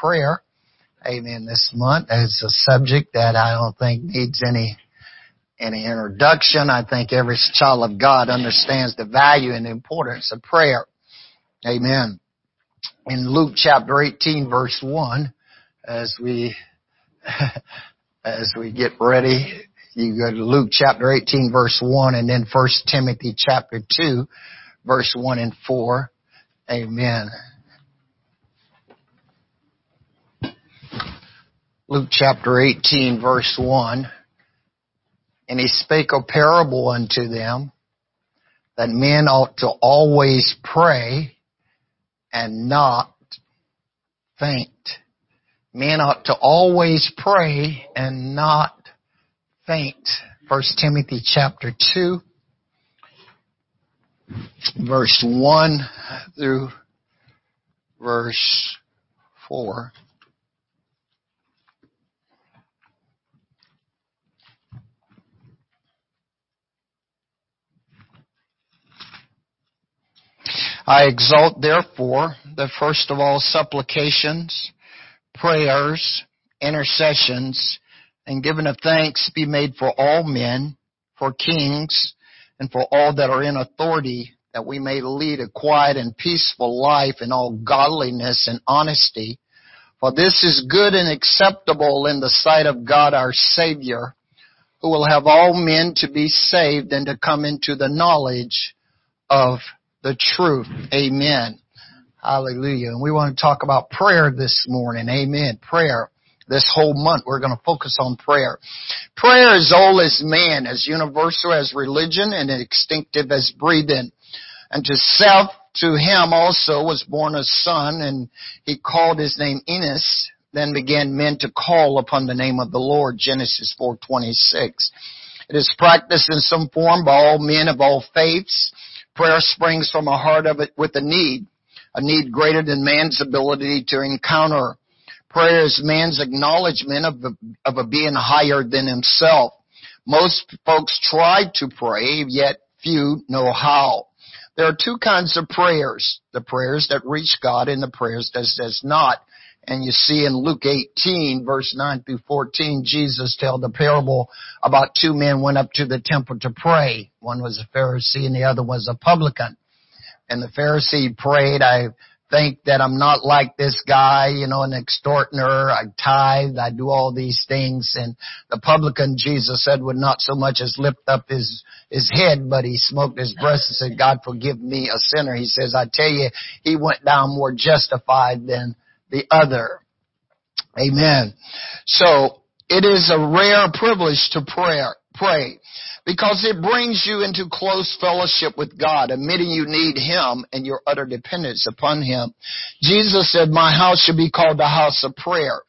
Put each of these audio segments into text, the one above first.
prayer. Amen. This month is a subject that I don't think needs any any introduction. I think every child of God understands the value and the importance of prayer. Amen. In Luke chapter 18 verse 1, as we as we get ready, you go to Luke chapter 18 verse 1 and then 1 Timothy chapter 2 verse 1 and 4. Amen. Luke chapter 18 verse 1. And he spake a parable unto them that men ought to always pray and not faint. Men ought to always pray and not faint. First Timothy chapter 2 verse 1 through verse 4. I exalt therefore that first of all supplications, prayers, intercessions, and giving of thanks be made for all men, for kings, and for all that are in authority, that we may lead a quiet and peaceful life in all godliness and honesty. For this is good and acceptable in the sight of God our Savior, who will have all men to be saved and to come into the knowledge of the truth. Amen. Hallelujah. And we want to talk about prayer this morning. Amen. Prayer. This whole month we're going to focus on prayer. Prayer is old as man, as universal as religion and as instinctive as breathing. And to Seth, to him also was born a son and he called his name Enos. Then began men to call upon the name of the Lord. Genesis 4:26. It is practiced in some form by all men of all faiths Prayer springs from a heart of it with a need, a need greater than man's ability to encounter. Prayer is man's acknowledgement of, the, of a being higher than himself. Most folks try to pray, yet few know how. There are two kinds of prayers. The prayers that reach God and the prayers that does not. And you see in Luke 18 verse 9 through 14, Jesus told the parable about two men went up to the temple to pray. One was a Pharisee and the other was a publican. And the Pharisee prayed, I think that I'm not like this guy, you know, an extortioner. I tithe, I do all these things. And the publican, Jesus said, would not so much as lift up his, his head, but he smoked his breast and said, God forgive me a sinner. He says, I tell you, he went down more justified than the other. Amen. So it is a rare privilege to prayer, pray because it brings you into close fellowship with God, admitting you need Him and your utter dependence upon Him. Jesus said, my house should be called the house of prayer.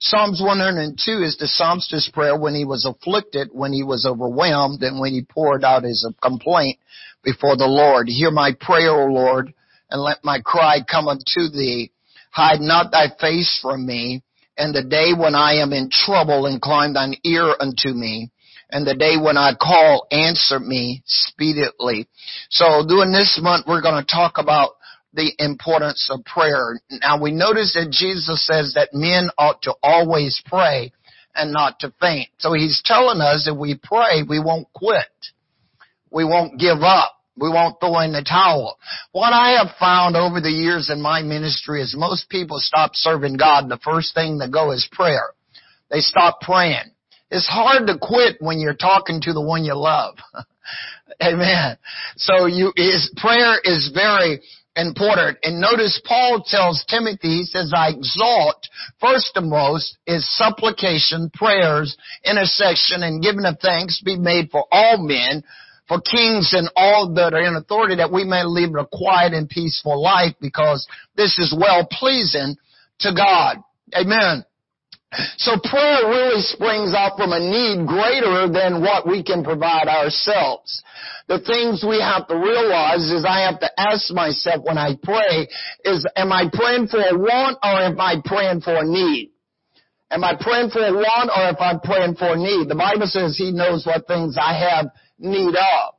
Psalms 102 is the psalmist's prayer when he was afflicted, when he was overwhelmed, and when he poured out his complaint before the Lord. Hear my prayer, O Lord, and let my cry come unto thee. Hide not thy face from me, and the day when I am in trouble, incline thine ear unto me. And the day when I call, answer me speedily. So during this month, we're going to talk about the importance of prayer. Now we notice that Jesus says that men ought to always pray and not to faint. So he's telling us if we pray, we won't quit. We won't give up. We won't throw in the towel. What I have found over the years in my ministry is most people stop serving God. The first thing they go is prayer. They stop praying. It's hard to quit when you're talking to the one you love. Amen. So you is prayer is very important. And notice Paul tells Timothy, he says, I exalt, first and most, is supplication, prayers, intercession, and giving of thanks be made for all men, for kings and all that are in authority that we may live a quiet and peaceful life because this is well pleasing to God. Amen. So prayer really springs out from a need greater than what we can provide ourselves. The things we have to realize is I have to ask myself when I pray is am I praying for a want or am I praying for a need? Am I praying for a want or if I'm praying for a need? The Bible says He knows what things I have need of.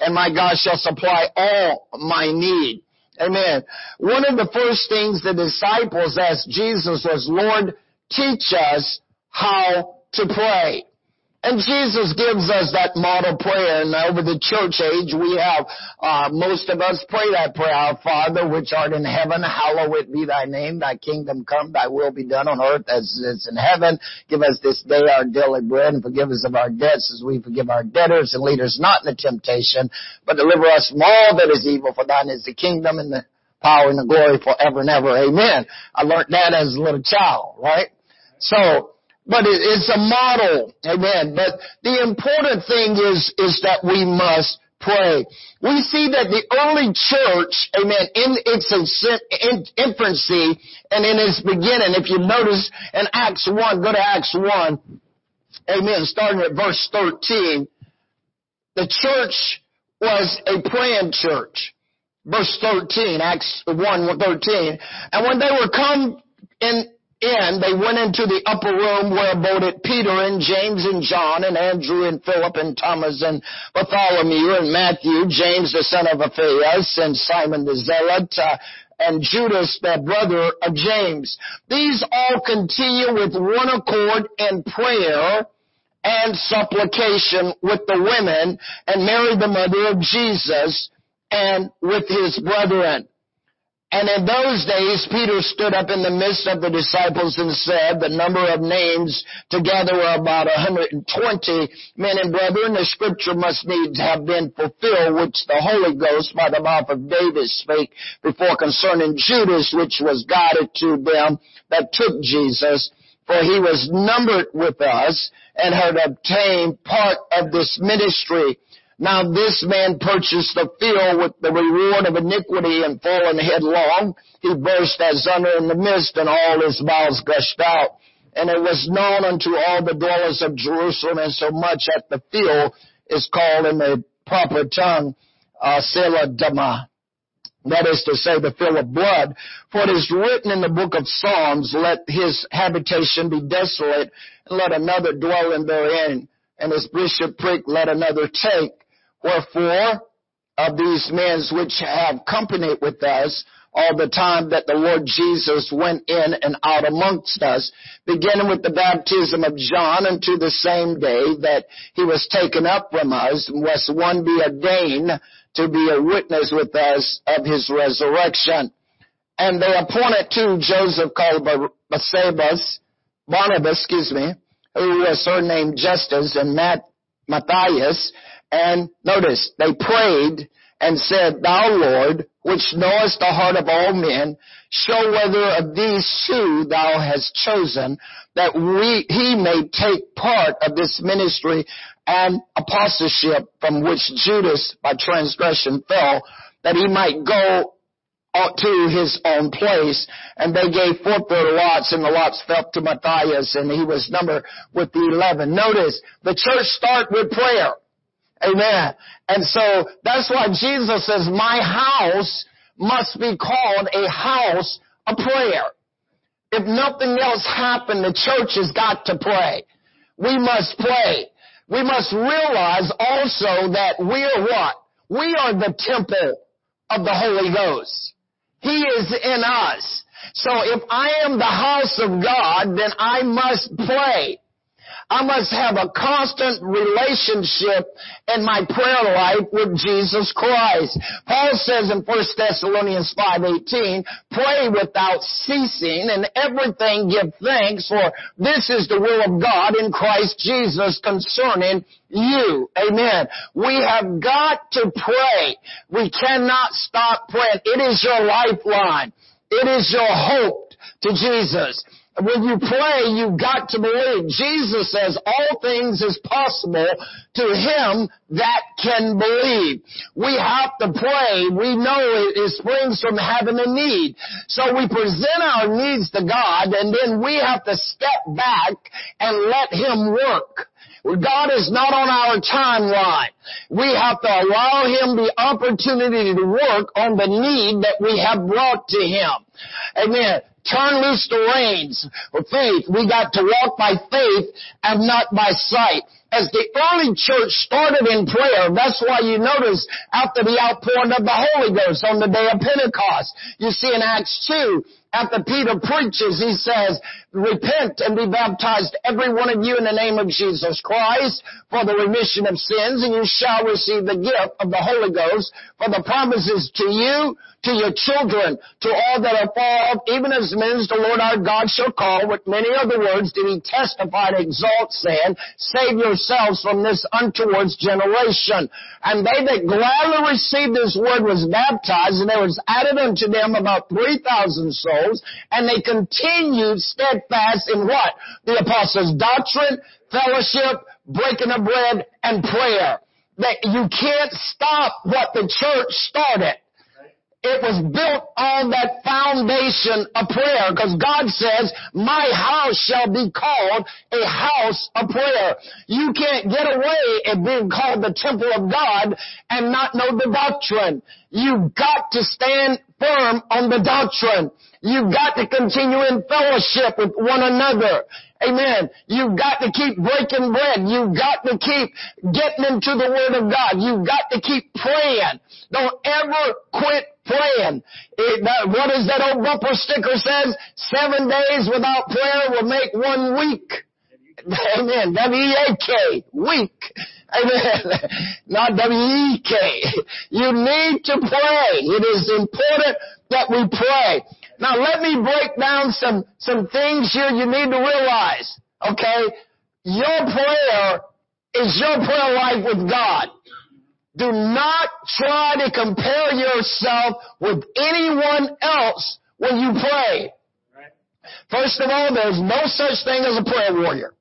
And my God shall supply all my need. Amen. One of the first things the disciples asked Jesus was, Lord, teach us how to pray. And Jesus gives us that model prayer. And over the church age, we have, uh, most of us pray that prayer, Our Father, which art in heaven, hallowed be thy name, thy kingdom come, thy will be done on earth as it is in heaven. Give us this day our daily bread and forgive us of our debts as we forgive our debtors and lead us not into temptation, but deliver us from all that is evil, for thine is the kingdom and the power and the glory forever and ever. Amen. I learned that as a little child, right? So, but it's a model. Amen. But the important thing is, is that we must pray. We see that the early church, amen, in its infancy and in its beginning, if you notice in Acts 1, go to Acts 1, amen, starting at verse 13, the church was a praying church. Verse 13, Acts 1, 13. And when they were come in in, they went into the upper room where abode Peter and James and John and Andrew and Philip and Thomas and Bartholomew and Matthew, James the son of Alphaeus and Simon the Zealot, uh, and Judas the brother of James. These all continue with one accord in prayer and supplication with the women and Mary the mother of Jesus and with his brethren. And in those days, Peter stood up in the midst of the disciples and said, the number of names together were about 120 men and brethren. The scripture must needs have been fulfilled, which the Holy Ghost by the mouth of David spake before concerning Judas, which was guided to them that took Jesus. For he was numbered with us and had obtained part of this ministry. Now this man purchased the field with the reward of iniquity and fallen headlong. He burst as under in the midst and all his bowels gushed out. And it was known unto all the dwellers of Jerusalem and so much that the field is called in the proper tongue, uh, Dama. That is to say, the field of blood. For it is written in the book of Psalms, let his habitation be desolate, and let another dwell in therein, and his bishopric let another take. Wherefore, of these men which have company with us all the time that the Lord Jesus went in and out amongst us, beginning with the baptism of John unto the same day that he was taken up from us, was one be ordained to be a witness with us of his resurrection. And they appointed to Joseph called Barsabbas, Barnabas, excuse me, who was surnamed Justus, and Matt, Matthias, and notice, they prayed and said, Thou Lord, which knowest the heart of all men, show whether of these two thou hast chosen, that we, he may take part of this ministry and apostleship from which Judas by transgression fell, that he might go to his own place, and they gave forth their lots, and the lots fell to Matthias, and he was numbered with the eleven. Notice, the church start with prayer. Amen. And so that's why Jesus says, my house must be called a house of prayer. If nothing else happened, the church has got to pray. We must pray. We must realize also that we are what? We are the temple of the Holy Ghost. He is in us. So if I am the house of God, then I must pray. I must have a constant relationship in my prayer life with Jesus Christ. Paul says in 1 Thessalonians 5:18, pray without ceasing and everything give thanks for this is the will of God in Christ Jesus concerning you. Amen. We have got to pray. We cannot stop praying. It is your lifeline. It is your hope to Jesus when you pray, you've got to believe. Jesus says all things is possible to him that can believe. We have to pray. We know it, springs from having a need. So we present our needs to God and then we have to step back and let him work. God is not on our timeline. We have to allow Him the opportunity to work on the need that we have brought to Him. Amen. Turn loose the reins of faith. We got to walk by faith and not by sight as the early church started in prayer, that's why you notice after the outpouring of the Holy Ghost on the day of Pentecost, you see in Acts 2, after Peter preaches, he says, repent and be baptized every one of you in the name of Jesus Christ for the remission of sins and you shall receive the gift of the Holy Ghost for the promises to you, to your children, to all that are far off, even as men the Lord our God shall call. With many other words did he testify and exalt saying, save yourselves from this untoward generation. And they that gladly received this word was baptized and there was added unto them about 3,000 souls and they continued steadfast in what? The apostles' doctrine, fellowship, breaking of bread, and prayer. That you can't stop what the church started. It was built on that foundation of prayer because God says, my house shall be called a house of prayer. You can't get away at being called the temple of God and not know the doctrine. You've got to stand firm on the doctrine. You've got to continue in fellowship with one another. Amen. You've got to keep breaking bread. You've got to keep getting into the Word of God. You've got to keep praying. Don't ever quit praying. It, that, what is that old bumper sticker says? Seven days without prayer will make one week. Amen. W-E-A-K. Week. Amen. Not W-E-K. You need to pray. It is important that we pray. Now let me break down some, some things here you need to realize. Okay? Your prayer is your prayer life with God. Do not try to compare yourself with anyone else when you pray. First of all, there's no such thing as a prayer warrior.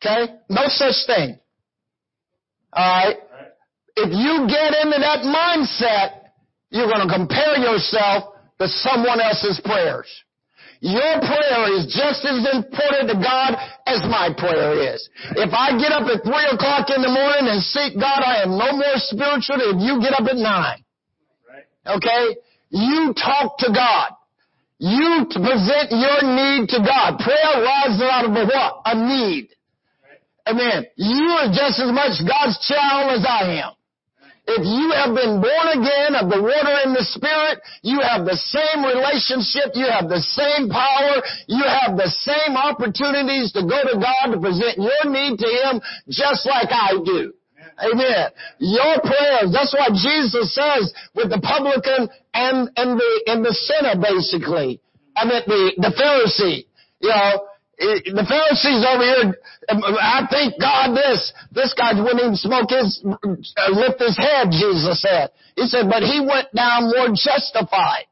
Okay? No such thing. Alright? If you get into that mindset, you're going to compare yourself to someone else's prayers. Your prayer is just as important to God as my prayer is. If I get up at three o'clock in the morning and seek God, I am no more spiritual than if you get up at nine. Okay? You talk to God. You present your need to God. Prayer rises out of a what? A need. Amen. You are just as much God's child as I am. If you have been born again of the water and the spirit, you have the same relationship, you have the same power, you have the same opportunities to go to God to present your need to Him just like I do. Amen. Your prayers, that's what Jesus says with the publican and, and the, and the sinner basically. I mean the, the Pharisee. You know, the Pharisees over here, I thank God this, this guy wouldn't even smoke his, uh, lift his head, Jesus said. He said, but he went down more justified.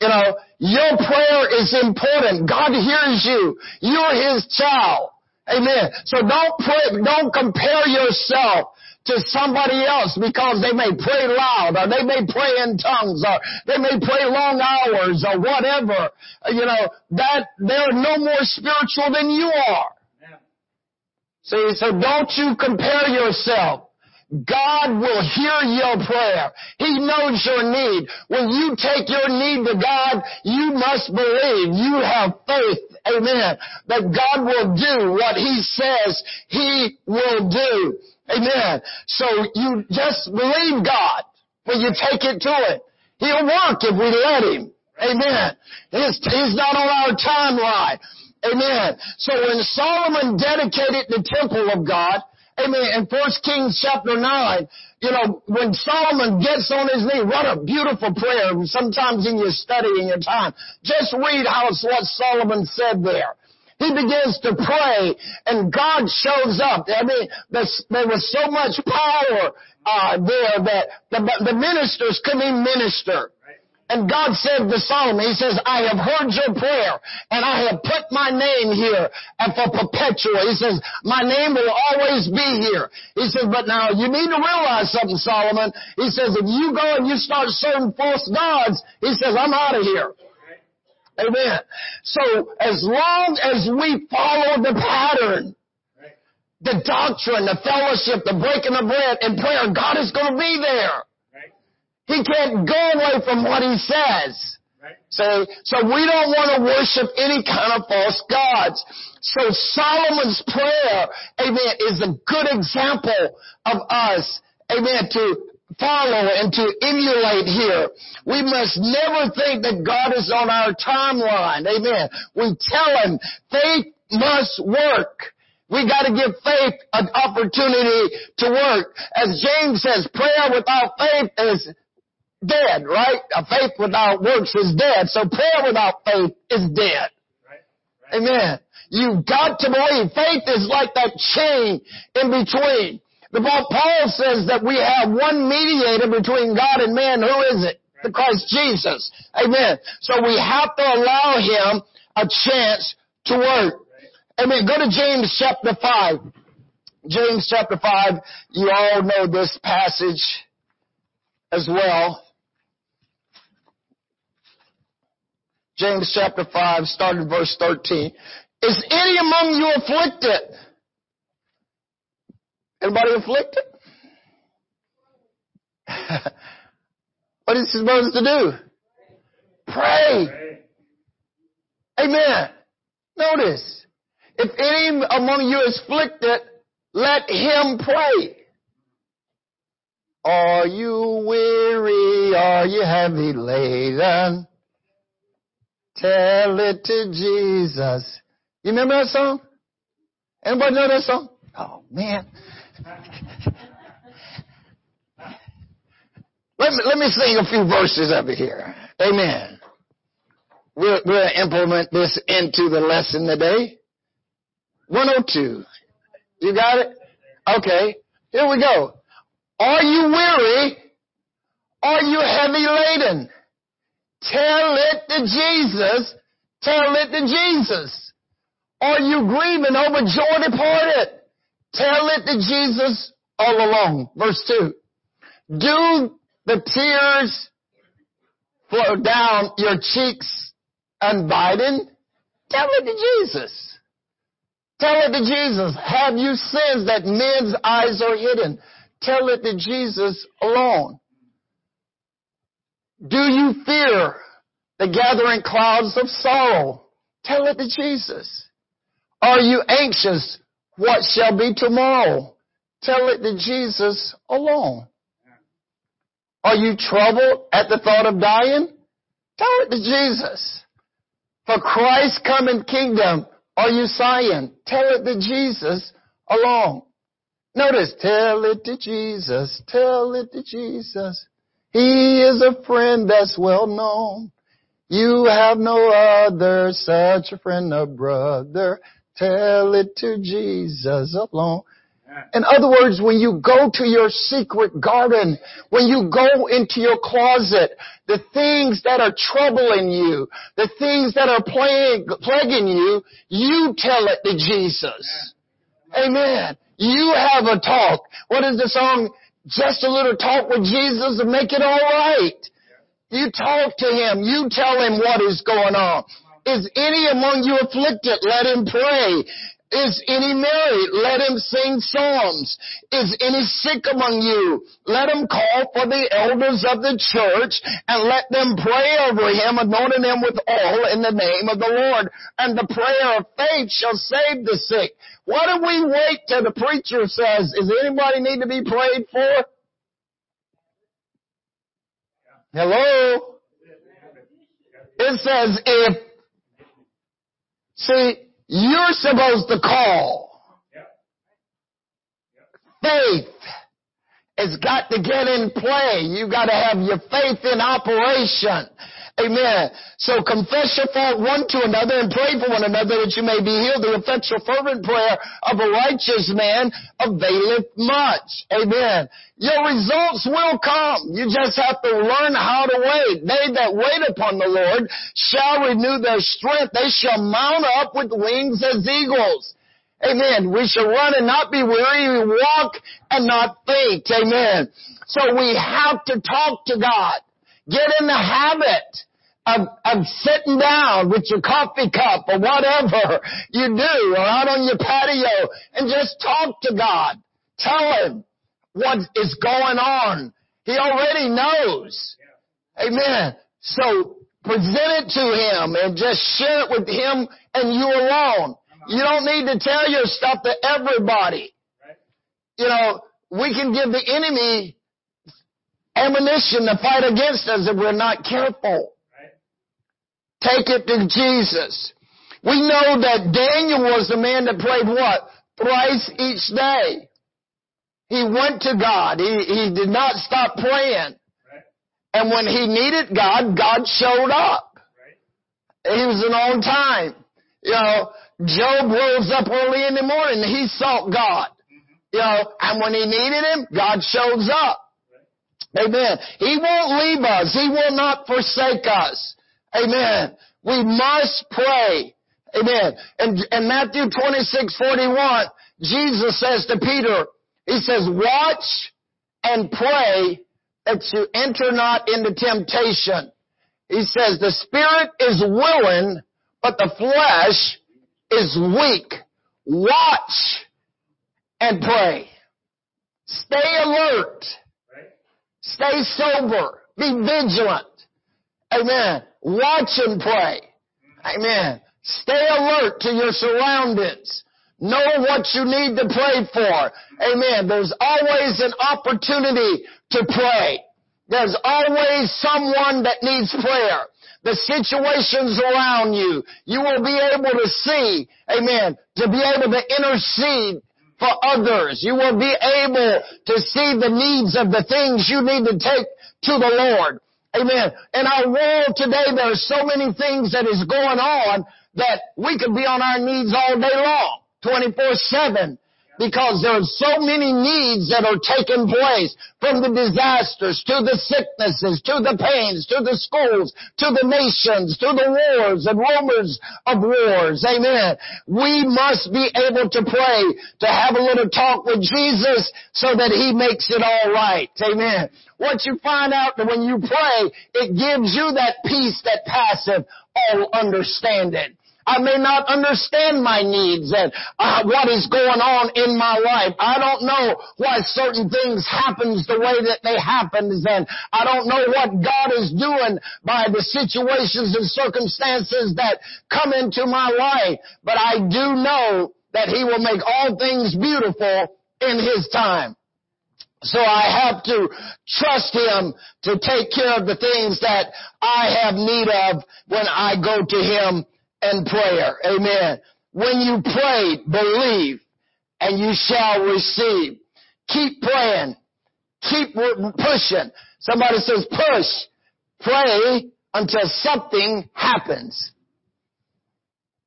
You know, your prayer is important. God hears you. You're His child. Amen. So don't pray, don't compare yourself to somebody else because they may pray loud or they may pray in tongues or they may pray long hours or whatever. Uh, you know, that they're no more spiritual than you are. See, so don't you compare yourself. God will hear your prayer. He knows your need. When you take your need to God, you must believe. You have faith. Amen. That God will do what He says He will do. Amen. So you just believe God when you take it to it. He'll work if we let Him. Amen. He's, he's not on our timeline. Amen. So when Solomon dedicated the temple of God, Amen. In First Kings chapter 9, you know, when Solomon gets on his knee, what a beautiful prayer. Sometimes in your study, in your time, just read how what Solomon said there. He begins to pray and God shows up. I mean, there was so much power uh, there that the, the ministers couldn't even minister. And God said to Solomon, He says, I have heard your prayer and I have put my name here and for perpetual. He says, my name will always be here. He says, but now you need to realize something, Solomon. He says, if you go and you start serving false gods, he says, I'm out of here. Amen. So as long as we follow the pattern, the doctrine, the fellowship, the breaking of bread and prayer, God is going to be there. He can't go away from what he says. So, so we don't want to worship any kind of false gods. So Solomon's prayer, amen, is a good example of us, amen, to follow and to emulate here. We must never think that God is on our timeline. Amen. We tell him faith must work. We got to give faith an opportunity to work. As James says, prayer without faith is dead, right? A faith without works is dead. So prayer without faith is dead. Right, right. Amen. You've got to believe. Faith is like that chain in between. The Paul says that we have one mediator between God and man. Who is it? The Christ Jesus. Amen. So we have to allow him a chance to work. Amen. Go to James chapter 5. James chapter 5. You all know this passage as well. James chapter 5, starting verse 13. Is any among you afflicted? Anybody afflicted? what is he supposed to do? Pray. Amen. Notice, if any among you is afflicted, let him pray. Are you weary? Are you heavy laden? Tell it to Jesus. You remember that song? Anybody know that song? Oh man. Let me, let me sing a few verses over here. Amen. We'll, we'll implement this into the lesson today. 102. You got it? Okay. Here we go. Are you weary? Are you heavy laden? Tell it to Jesus. Tell it to Jesus. Are you grieving over joy departed? Tell it to Jesus all along. Verse 2. Do the tears flow down your cheeks unbidden? Tell it to Jesus. Tell it to Jesus. Have you sins that men's eyes are hidden? Tell it to Jesus alone. Do you fear the gathering clouds of sorrow? Tell it to Jesus. Are you anxious? What shall be tomorrow? Tell it to Jesus alone. Are you troubled at the thought of dying? Tell it to Jesus. For Christ's coming kingdom, are you sighing? Tell it to Jesus alone. Notice, tell it to Jesus, tell it to Jesus. He is a friend that's well known. You have no other such a friend or brother. Tell it to Jesus alone. In other words, when you go to your secret garden, when you go into your closet, the things that are troubling you, the things that are plague, plaguing you, you tell it to Jesus. Amen. You have a talk. What is the song? Just a little talk with Jesus and make it all right. You talk to him. You tell him what is going on. Is any among you afflicted? Let him pray. Is any merry? Let him sing psalms. Is any sick among you? Let him call for the elders of the church and let them pray over him, anointing him with oil in the name of the Lord. And the prayer of faith shall save the sick. Why do we wait till the preacher says, is anybody need to be prayed for? Hello? It says if, see, you're supposed to call. Faith has got to get in play. You got to have your faith in operation. Amen. So confess your fault one to another and pray for one another that you may be healed. The effectual fervent prayer of a righteous man availeth much. Amen. Your results will come. You just have to learn how to wait. They that wait upon the Lord shall renew their strength. They shall mount up with wings as eagles. Amen. We shall run and not be weary. We walk and not faint. Amen. So we have to talk to God. Get in the habit of, of sitting down with your coffee cup or whatever you do or out on your patio and just talk to God. Tell Him what is going on. He already knows. Amen. So Present it to Him and just share it with Him and you alone. You don't need to tell your stuff to everybody. You know, we can give the enemy ammunition to fight against us if we're not careful. Take it to Jesus. We know that Daniel was the man that prayed what? Thrice each day. He went to God. He, he did not stop praying. And when he needed God, God showed up. He was an on time. You know, Job rose up early in the morning. He sought God. Mm-hmm. You know, and when he needed him, God shows up. Amen. He won't leave us. He will not forsake us. Amen. We must pray. Amen. And in Matthew 26, 41, Jesus says to Peter, he says, watch and pray that you enter not into temptation. He says, the spirit is willing, but the flesh is weak. Watch and pray. Stay alert. Stay sober. Be vigilant. Amen. Watch and pray. Amen. Stay alert to your surroundings. Know what you need to pray for. Amen. There's always an opportunity to pray. There's always someone that needs prayer. The situations around you, you will be able to see, amen, to be able to intercede for others. You will be able to see the needs of the things you need to take to the Lord. Amen. In our world today, there are so many things that is going on that we could be on our knees all day long, 24-7 because there are so many needs that are taking place from the disasters to the sicknesses to the pains to the schools to the nations to the wars and rumors of wars. Amen. We must be able to pray to have a little talk with Jesus so that he makes it all right. Amen. What you find out that when you pray, it gives you that peace that passeth all understanding. I may not understand my needs and uh, what is going on in my life. I don't know why certain things happens the way that they happens and I don't know what God is doing by the situations and circumstances that come into my life. But I do know that He will make all things beautiful in His time. So I have to trust Him to take care of the things that I have need of when I go to Him and prayer. Amen. When you pray, believe and you shall receive. Keep praying. Keep pushing. Somebody says push. Pray until something happens.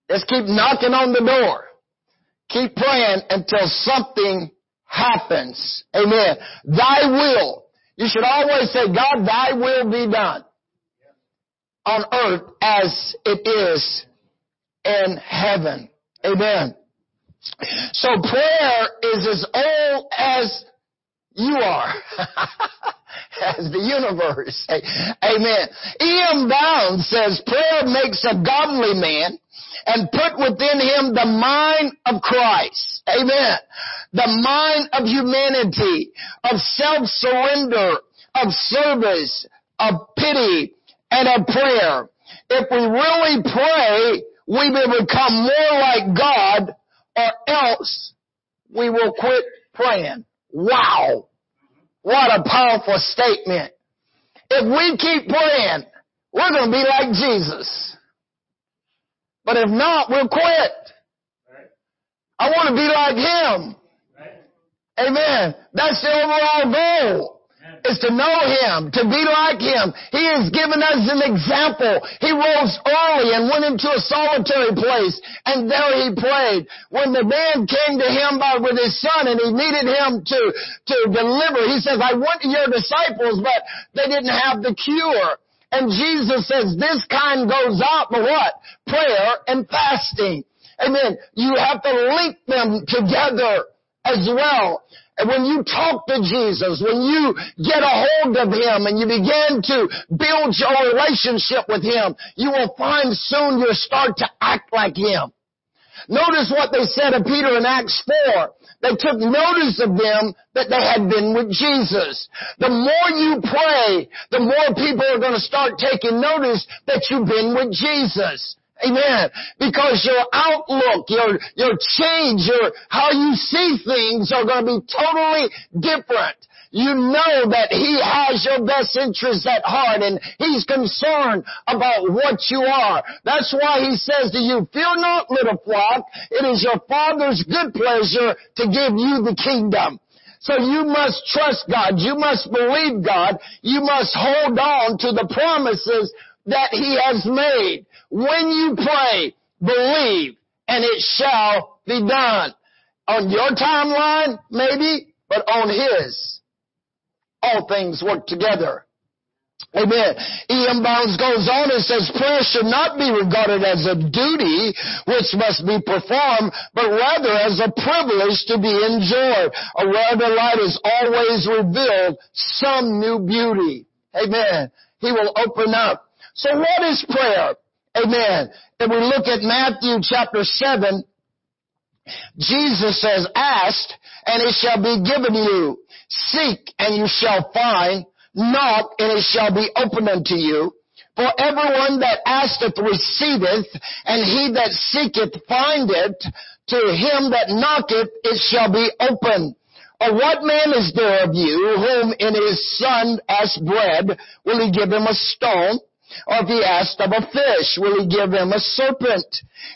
Let's keep knocking on the door. Keep praying until something happens. Amen. Thy will. You should always say, God, thy will be done on earth as it is in heaven. Amen. So prayer is as old as you are. as the universe. Amen. E.M. Bounds says prayer makes a godly man and put within him the mind of Christ. Amen. The mind of humanity, of self-surrender, of service, of pity, and of prayer. If we really pray, we will become more like God or else we will quit praying. Wow. What a powerful statement. If we keep praying, we're going to be like Jesus. But if not, we'll quit. I want to be like Him. Amen. That's the overall goal is to know Him, to be like Him. He has given us an example. He rose early and went into a solitary place and there He prayed. When the man came to Him by, with his son and he needed Him to, to deliver, He says, I went to your disciples, but they didn't have the cure. And Jesus says this kind goes out by what? Prayer and fasting. Amen. You have to link them together as well. And when you talk to Jesus, when you get a hold of Him and you begin to build your relationship with Him, you will find soon you'll start to act like Him. Notice what they said of Peter in Acts 4. They took notice of them that they had been with Jesus. The more you pray, the more people are going to start taking notice that you've been with Jesus. Amen. Because your outlook, your, your change, your, how you see things are going to be totally different. You know that He has your best interests at heart and He's concerned about what you are. That's why He says to you, fear not little flock, it is your Father's good pleasure to give you the kingdom. So you must trust God. You must believe God. You must hold on to the promises that He has made. When you pray, believe and it shall be done. On your timeline, maybe, but on His all things work together. Amen. E.M. Bounds goes on and says prayer should not be regarded as a duty which must be performed, but rather as a privilege to be enjoyed. A the light is always revealed some new beauty. Amen. He will open up. So what is prayer? Amen. If we look at Matthew chapter 7, Jesus says, ask and it shall be given you. Seek and you shall find. Knock and it shall be opened unto you. For everyone that asketh receiveth, and he that seeketh findeth. To him that knocketh it shall be opened. Or what man is there of you whom in his son ask bread, will he give him a stone? Or if he asked of a fish, will he give him a serpent?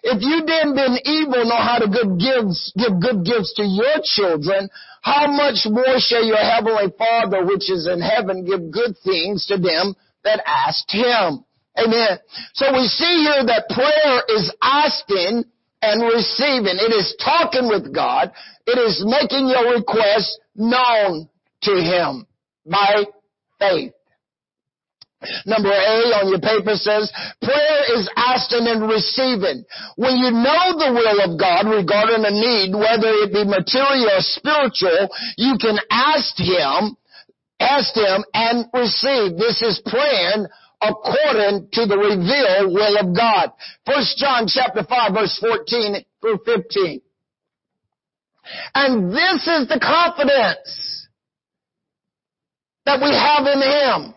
If you then being evil know how to good gifts, give good gifts to your children, how much more shall your heavenly Father which is in heaven give good things to them that ask him? Amen. So we see here that prayer is asking and receiving. It is talking with God. It is making your request known to Him by faith. Number A on your paper says, prayer is asking and receiving. When you know the will of God regarding a need, whether it be material or spiritual, you can ask Him, ask Him and receive. This is praying according to the revealed will of God. First John chapter 5 verse 14 through 15. And this is the confidence that we have in Him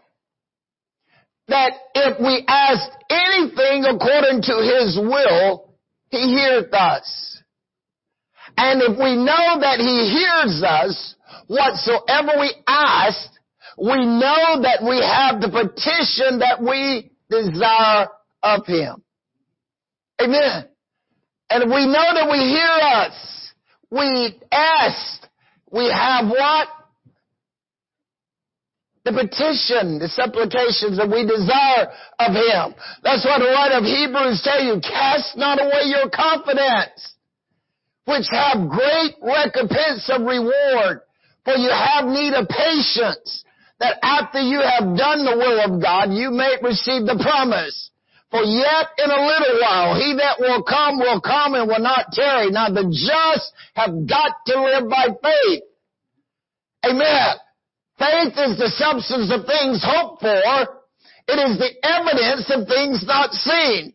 that if we ask anything according to His will, He heareth us. And if we know that He hears us, whatsoever we ask, we know that we have the petition that we desire of Him. Amen. And if we know that we hear us, we ask, we have what? The petition, the supplications that we desire of Him. That's what the writer of Hebrews tell you. Cast not away your confidence, which have great recompense of reward. For you have need of patience, that after you have done the will of God, you may receive the promise. For yet in a little while, he that will come will come and will not tarry. Now the just have got to live by faith. Amen. Faith is the substance of things hoped for. It is the evidence of things not seen.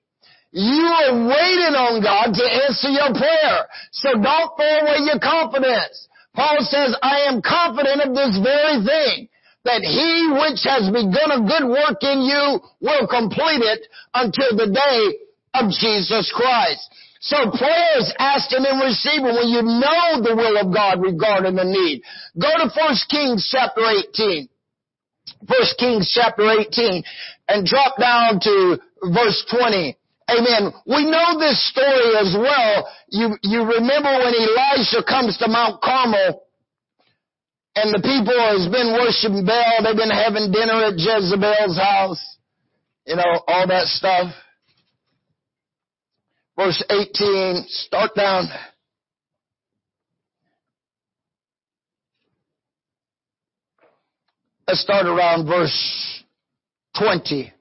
You are waiting on God to answer your prayer. So don't throw away your confidence. Paul says, I am confident of this very thing, that he which has begun a good work in you will complete it until the day of Jesus Christ. So prayer is asking and receiving when you know the will of God regarding the need. Go to 1 Kings chapter 18. 1 Kings chapter 18 and drop down to verse 20. Amen. We know this story as well. You, you remember when Elijah comes to Mount Carmel and the people has been worshiping Baal. They've been having dinner at Jezebel's house. You know, all that stuff verse 18, start down. Let's start around verse 20.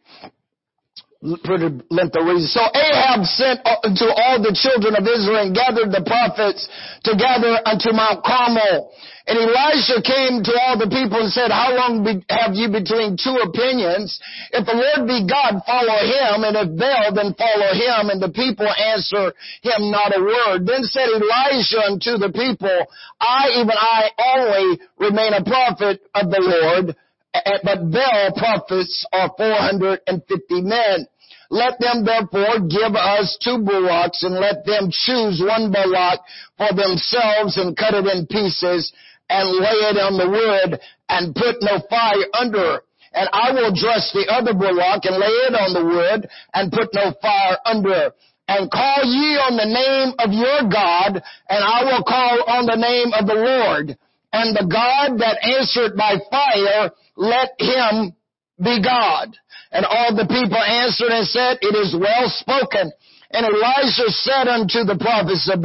Pretty length of reason. So Ahab sent to all the children of Israel and gathered the prophets together unto Mount Carmel. And Elisha came to all the people and said, How long be, have you between two opinions? If the Lord be God, follow him, and if Baal, then follow him. And the people answer him not a word. Then said Elisha unto the people, I, even I only, remain a prophet of the Lord Eh, but Baal prophets are 450 men. Let them therefore give us two bullocks and let them choose one bullock for themselves and cut it in pieces and lay it on the wood and put no fire under. And I will dress the other bullock and lay it on the wood and put no fire under. And call ye on the name of your God and I will call on the name of the Lord. And the God that answered by fire let him be God. And all the people answered and said, It is well spoken. And Elijah said unto the prophets of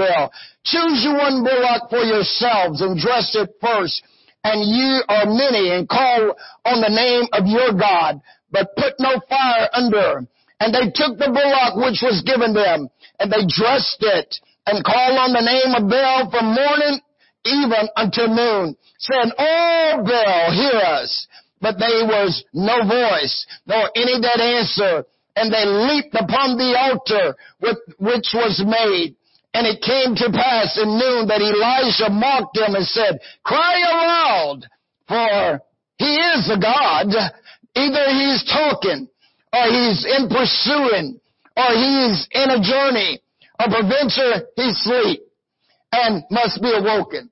Choose you one bullock for yourselves and dress it first. And ye are many and call on the name of your God, but put no fire under. And they took the bullock which was given them and they dressed it and called on the name of Baal from morning even until noon, saying, Oh Baal, hear us but there was no voice, nor any that answer. And they leaped upon the altar with, which was made. And it came to pass in noon that Elijah mocked them and said, Cry aloud, for he is a God. Either he's talking, or he's in pursuing, or he's in a journey. A preventure, he sleep and must be awoken.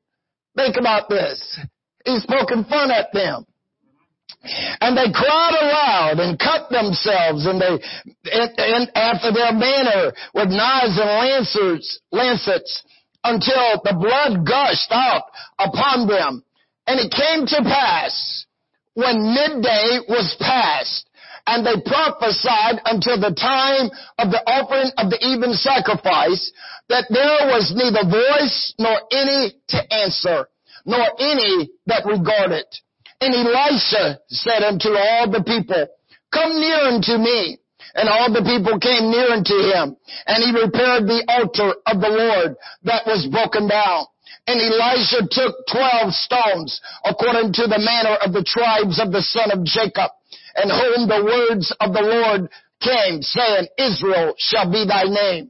Think about this. He's poking fun at them. And they cried aloud and cut themselves and they, and after their manner with knives and lancers, lancets until the blood gushed out upon them. And it came to pass when midday was past and they prophesied until the time of the offering of the even sacrifice that there was neither voice nor any to answer, nor any that regarded. And Elisha said unto all the people, Come near unto me. And all the people came near unto him. And he repaired the altar of the Lord that was broken down. And Elisha took twelve stones according to the manner of the tribes of the son of Jacob, and whom the words of the Lord came, saying, Israel shall be thy name.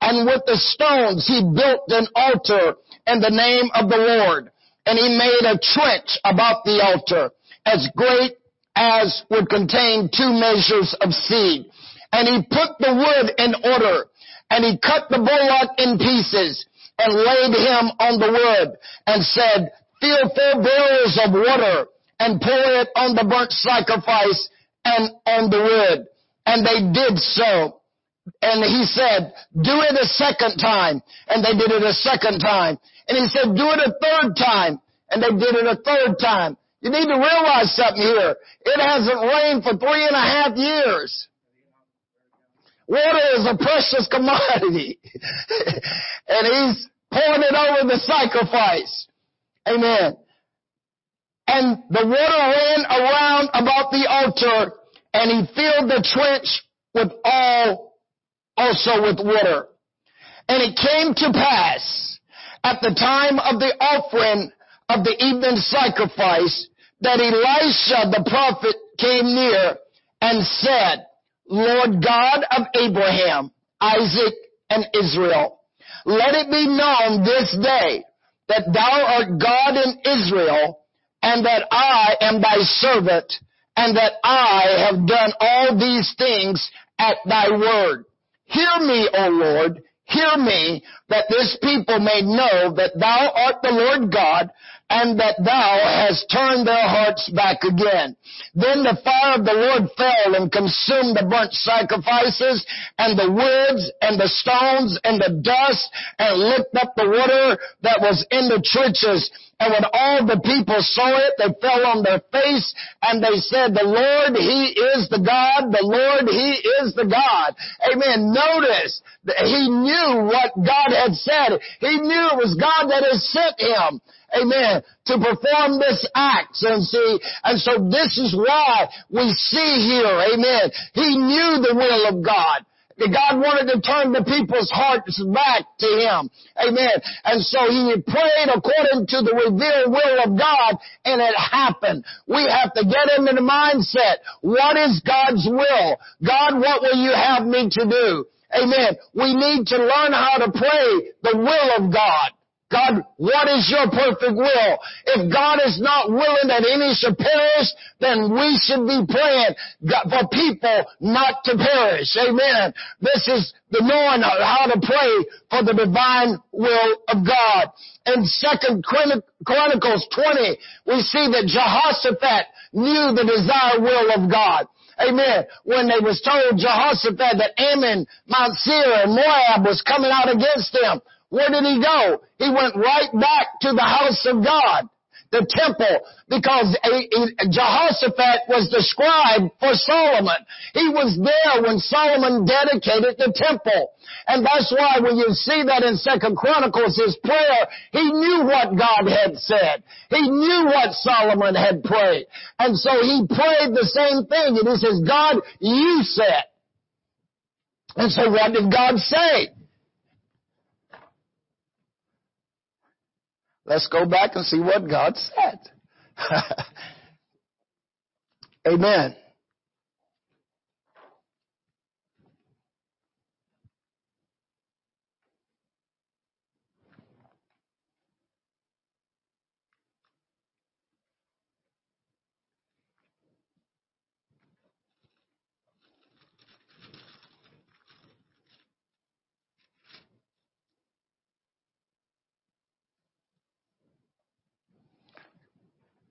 And with the stones he built an altar in the name of the Lord and he made a trench about the altar as great as would contain two measures of seed. And he put the wood in order and he cut the bullock in pieces and laid him on the wood and said, fill four barrels of water and pour it on the burnt sacrifice and on the wood. And they did so. And he said, do it a second time. And they did it a second time. And he said, do it a third time. And they did it a third time. You need to realize something here. It hasn't rained for three and a half years. Water is a precious commodity. and he's pouring it over the sacrifice. Amen. And the water ran around about the altar and he filled the trench with all, also with water. And it came to pass at the time of the offering of the evening sacrifice that Elisha the prophet came near and said, Lord God of Abraham, Isaac, and Israel, let it be known this day that thou art God in Israel and that I am thy servant and that I have done all these things at thy word. Hear me, O Lord, hear me, that this people may know that thou art the Lord God, and that thou hast turned their hearts back again. Then the fire of the Lord fell and consumed the burnt sacrifices and the woods and the stones and the dust and licked up the water that was in the trenches. And when all the people saw it, they fell on their face and they said, the Lord, He is the God. The Lord, He is the God. Amen. Notice that he knew what God had said. He knew it was God that had sent him. Amen. To perform this act. And see, and so this is why we see here, amen. He knew the will of God that God wanted to turn the people's hearts back to Him. Amen. And so He prayed according to the revealed will of God and it happened. We have to get into the mindset. What is God's will? God, what will you have me to do? Amen. We need to learn how to pray the will of God. God, what is your perfect will? If God is not willing that any should perish, then we should be praying for people not to perish. Amen. This is the knowing how to pray for the divine will of God. In Second Chronicles 20, we see that Jehoshaphat knew the desired will of God. Amen. When they was told Jehoshaphat that Ammon, Mount Seir, and Moab was coming out against them, where did he go? He went right back to the house of God the temple because Jehoshaphat was the scribe for Solomon. He was there when Solomon dedicated the temple. And that's why when you see that in Second Chronicles, his prayer, he knew what God had said. He knew what Solomon had prayed. And so he prayed the same thing. And he says, God, you said. And so what did God say? Let's go back and see what God said. Amen.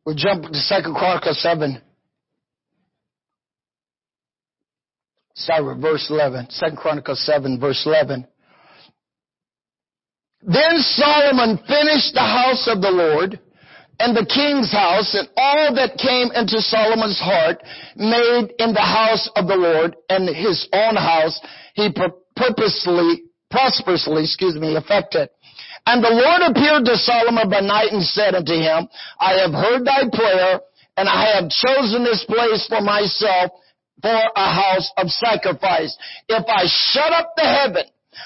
We jump to Second Chronicles 7. Start with verse 11. Second Chronicles 7, verse 11. Then Solomon finished the house of the Lord and the king's house and all that came into Solomon's heart made in the house of the Lord and his own house he purposely, prosperously, excuse me, affected. And the Lord appeared to Solomon by night and said unto him, I have heard thy prayer, and I have chosen this place for myself for a house of sacrifice. If I shut up the heaven,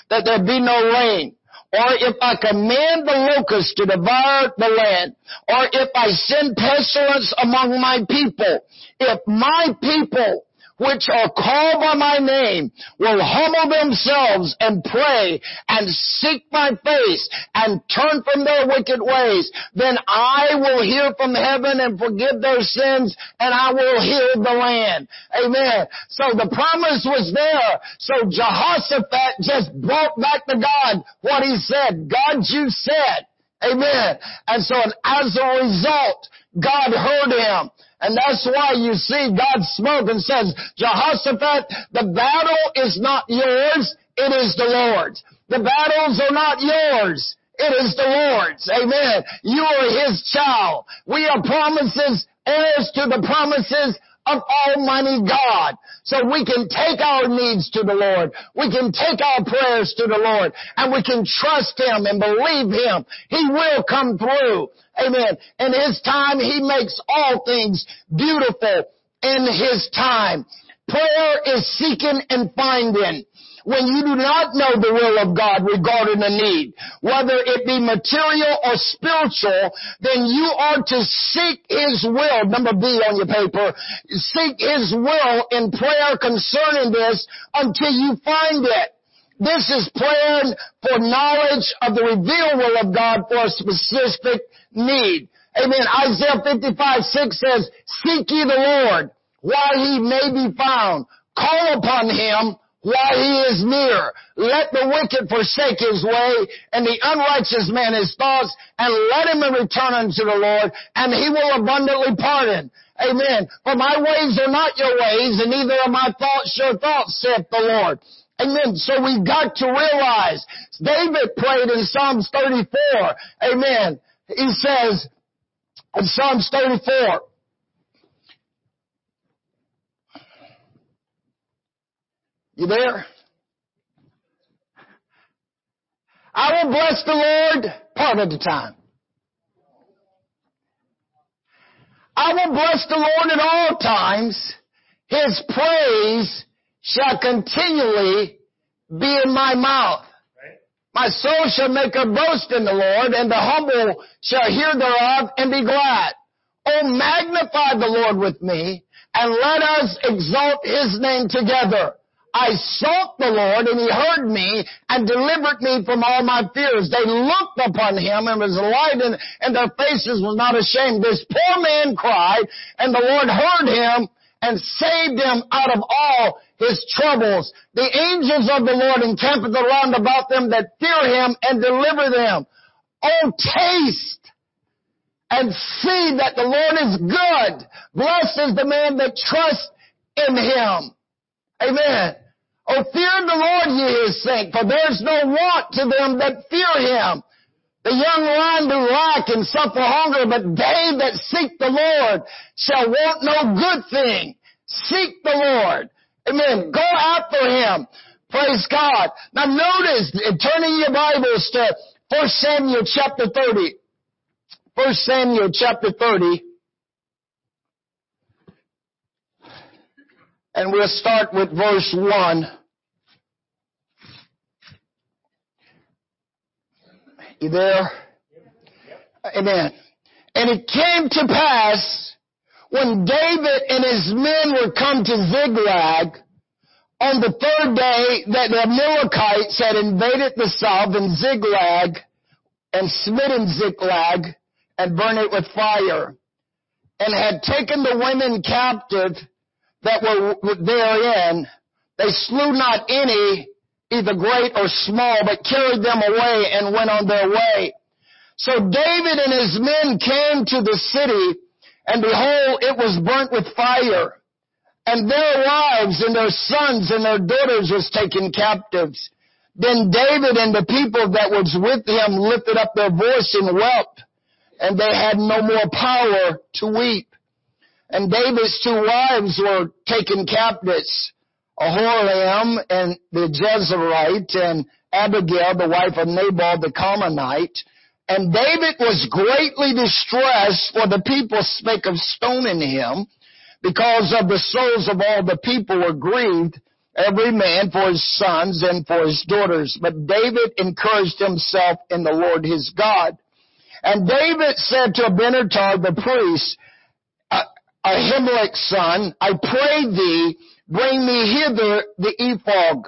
that there be no rain, or if I command the locusts to devour the land, or if I send pestilence among my people, if my people which are called by my name will humble themselves and pray and seek my face and turn from their wicked ways, then I will hear from heaven and forgive their sins and I will heal the land. Amen. So the promise was there. So Jehoshaphat just brought back to God what he said. God, you said. Amen. And so as a result, God heard him. And that's why you see God spoke and says, Jehoshaphat, the battle is not yours, it is the Lord's. The battles are not yours. It is the Lord's. Amen. You are His child. We are promises, heirs to the promises of Almighty God. So we can take our needs to the Lord. We can take our prayers to the Lord and we can trust Him and believe Him. He will come through. Amen. In His time, He makes all things beautiful in His time. Prayer is seeking and finding when you do not know the will of God regarding a need, whether it be material or spiritual, then you are to seek His will, number B on your paper, seek His will in prayer concerning this until you find it. This is praying for knowledge of the revealed will of God for a specific need. Amen. Isaiah 55, 6 says, Seek ye the Lord while he may be found. Call upon him while he is near. Let the wicked forsake his way and the unrighteous man his thoughts and let him return unto the Lord and he will abundantly pardon. Amen. For my ways are not your ways and neither are my thoughts your thoughts, saith the Lord. Amen. So we got to realize David prayed in Psalms 34. Amen. He says in Psalms 34, You there? I will bless the Lord part of the time. I will bless the Lord at all times. His praise shall continually be in my mouth. My soul shall make a boast in the Lord, and the humble shall hear thereof and be glad. Oh, magnify the Lord with me, and let us exalt his name together. I sought the Lord and he heard me and delivered me from all my fears. They looked upon him and was light in, and their faces was not ashamed. This poor man cried and the Lord heard him and saved him out of all his troubles. The angels of the Lord encamp around about them that fear him and deliver them. Oh, taste and see that the Lord is good. Blessed is the man that trusts in him. Amen. Oh, fear the Lord, ye his saints, for there is no want to them that fear him. The young lion do lack and suffer hunger, but they that seek the Lord shall want no good thing. Seek the Lord. Amen. Go after him. Praise God. Now notice, uh, turning your Bibles to 1 Samuel chapter 30. 1 Samuel chapter 30. And we'll start with verse 1. You there? Amen. And it came to pass when David and his men were come to Ziklag on the third day that the Amalekites had invaded the south in Ziklag and smitten Ziklag and burned it with fire and had taken the women captive that were therein. They slew not any, either great or small, but carried them away and went on their way. So David and his men came to the city, and behold, it was burnt with fire. And their wives and their sons and their daughters was taken captives. Then David and the people that was with him lifted up their voice and wept, and they had no more power to weep. And David's two wives were taken captives, Aholiab and the Jezreelite and Abigail, the wife of Nabal the Carmelite. And David was greatly distressed for the people spake of stoning him because of the souls of all the people were grieved, every man for his sons and for his daughters. But David encouraged himself in the Lord his God. And David said to Abiathar the priest, Ahimelech's son, I pray thee, bring me hither the ephod.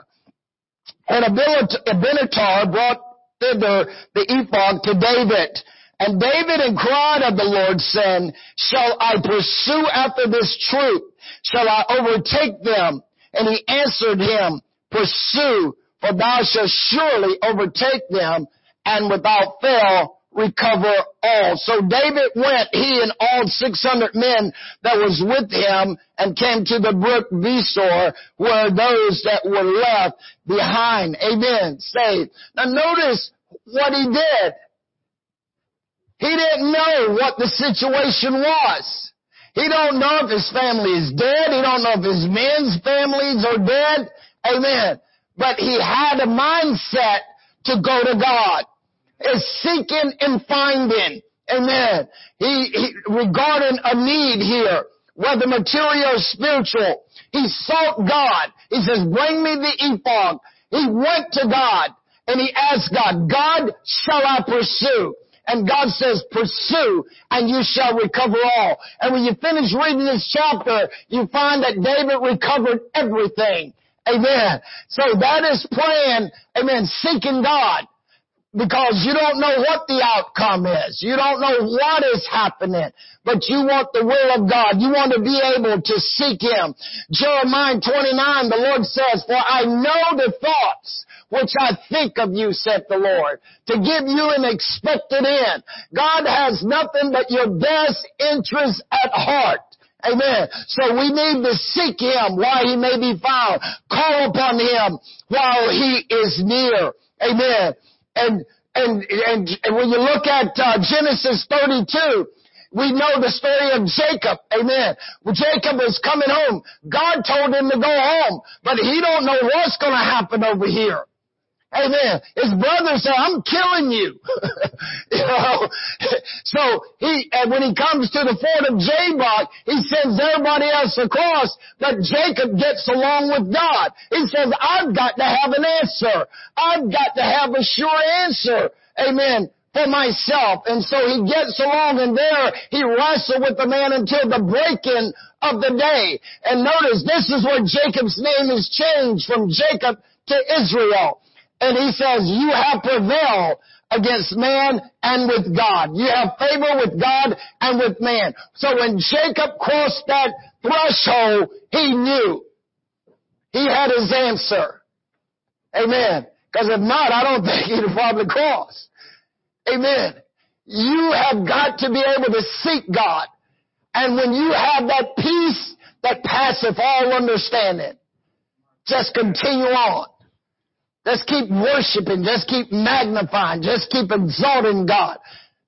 And Abiathar brought thither the ephod to David. And David inquired of the Lord, saying, Shall I pursue after this troop? Shall I overtake them? And he answered him, Pursue, for thou shalt surely overtake them, and without fail recover all. So David went, he and all 600 men that was with him and came to the brook Besor where those that were left behind. Amen. Saved. Now notice what he did. He didn't know what the situation was. He don't know if his family is dead. He don't know if his men's families are dead. Amen. But he had a mindset to go to God is seeking and finding. Amen. He, he regarding a need here, whether material or spiritual. He sought God. He says, bring me the ephod. He went to God and he asked God, God, shall I pursue? And God says, pursue and you shall recover all. And when you finish reading this chapter, you find that David recovered everything. Amen. So that is praying, amen, seeking God because you don't know what the outcome is. You don't know what is happening, but you want the will of God. You want to be able to seek Him. Jeremiah 29, the Lord says, for I know the thoughts which I think of you, said the Lord, to give you an expected end. God has nothing but your best interest at heart. Amen. So we need to seek Him while He may be found. Call upon Him while He is near. Amen. And, and, and, and when you look at uh, Genesis 32, we know the story of Jacob. Amen. When Jacob was coming home, God told him to go home, but he don't know what's going to happen over here. Amen. His brother said, I'm killing you. you know, so he, and when he comes to the fort of Jabbok, he sends everybody else across, but Jacob gets along with God. He says, I've got to have an answer. I've got to have a sure answer. Amen for myself. And so he gets along and there he wrestled with the man until the breaking of the day. And notice this is where Jacob's name is changed from Jacob to Israel. And he says, you have prevailed against man and with God. You have favor with God and with man. So when Jacob crossed that threshold, he knew. He had his answer. Amen. Because if not, I don't think he'd have probably crossed. Amen. You have got to be able to seek God. And when you have that peace that passeth all understanding, just continue on. Just keep worshiping. Just keep magnifying. Just keep exalting God.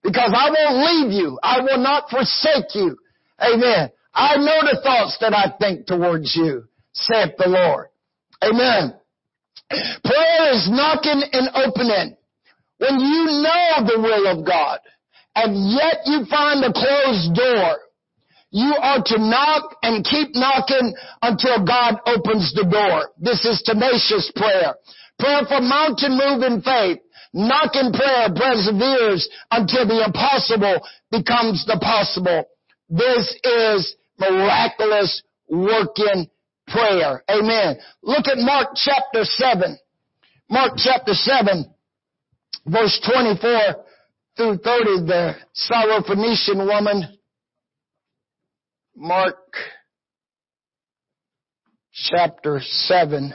Because I won't leave you. I will not forsake you. Amen. I know the thoughts that I think towards you, saith the Lord. Amen. Prayer is knocking and opening. When you know the will of God, and yet you find a closed door, you are to knock and keep knocking until God opens the door. This is tenacious prayer. Prayer for mountain moving faith. Knocking prayer perseveres until the impossible becomes the possible. This is miraculous working prayer. Amen. Look at Mark chapter 7. Mark chapter 7, verse 24 through 30, the Syrophoenician woman. Mark chapter 7.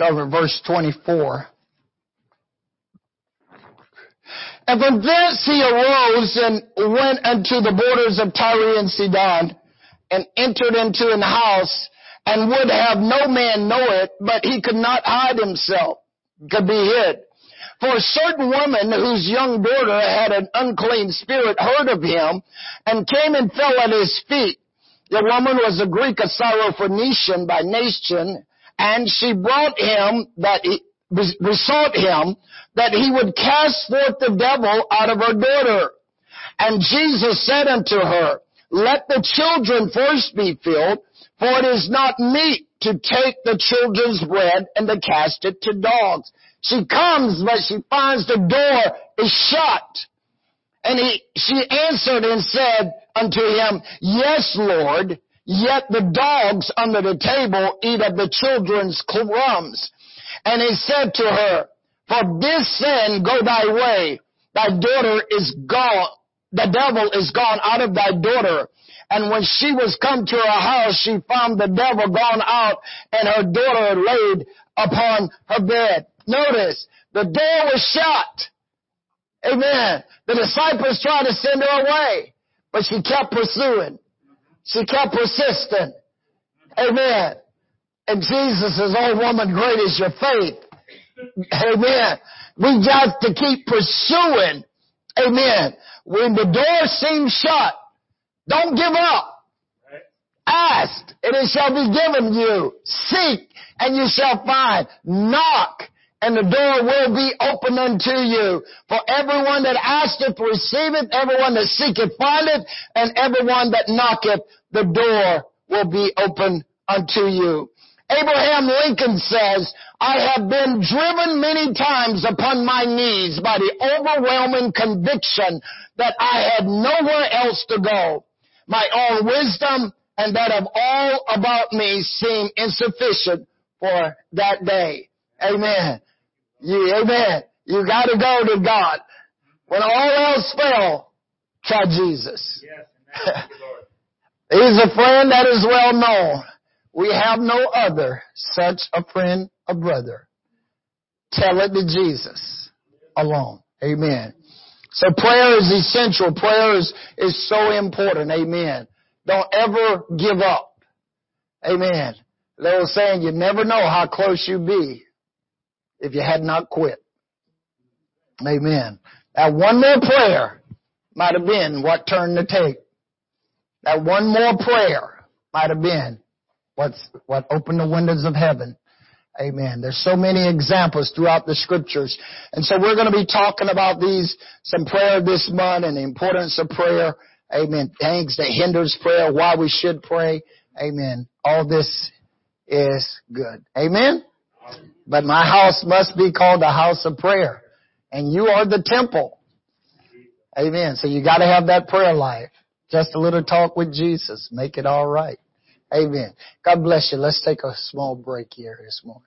Start verse 24. And from thence he arose and went unto the borders of Tyre and Sidon, and entered into an house, and would have no man know it, but he could not hide himself, could be hid. For a certain woman whose young daughter had an unclean spirit heard of him, and came and fell at his feet. The woman was a Greek, a Syrophoenician by nation, and she brought him that he, besought him that he would cast forth the devil out of her daughter. And Jesus said unto her, let the children first be filled, for it is not meet to take the children's bread and to cast it to dogs. She comes, but she finds the door is shut. And he, she answered and said unto him, Yes, Lord, Yet the dogs under the table eat of the children's crumbs. And he said to her, For this sin go thy way. Thy daughter is gone. The devil is gone out of thy daughter. And when she was come to her house, she found the devil gone out and her daughter laid upon her bed. Notice, the door was shut. Amen. The disciples tried to send her away, but she kept pursuing. She kept persisting. Amen. And Jesus says, oh woman, great is your faith. Amen. We got to keep pursuing. Amen. When the door seems shut, don't give up. Ask and it shall be given you. Seek and you shall find. Knock and the door will be open unto you. For everyone that asketh receiveth, everyone that seeketh findeth, and everyone that knocketh, the door will be open unto you. Abraham Lincoln says, I have been driven many times upon my knees by the overwhelming conviction that I had nowhere else to go. My own wisdom and that of all about me seemed insufficient for that day. Amen. You, amen. You gotta go to God. When all else fail, try Jesus. Yes, He's a friend that is well known. We have no other such a friend, a brother. Tell it to Jesus alone. Amen. So prayer is essential. Prayer is, is so important. Amen. Don't ever give up. Amen. They were saying you never know how close you be if you had not quit. Amen. That one more prayer. might have been what turned the tape. That one more prayer might have been what's, what opened the windows of heaven. Amen. There's so many examples throughout the scriptures. And so we're going to be talking about these, some prayer this month and the importance of prayer. Amen. Things that hinders prayer, why we should pray. Amen. All this is good. Amen. But my house must be called a house of prayer. And you are the temple. Amen. So you gotta have that prayer life. Just a little talk with Jesus. Make it all right. Amen. God bless you. Let's take a small break here this morning.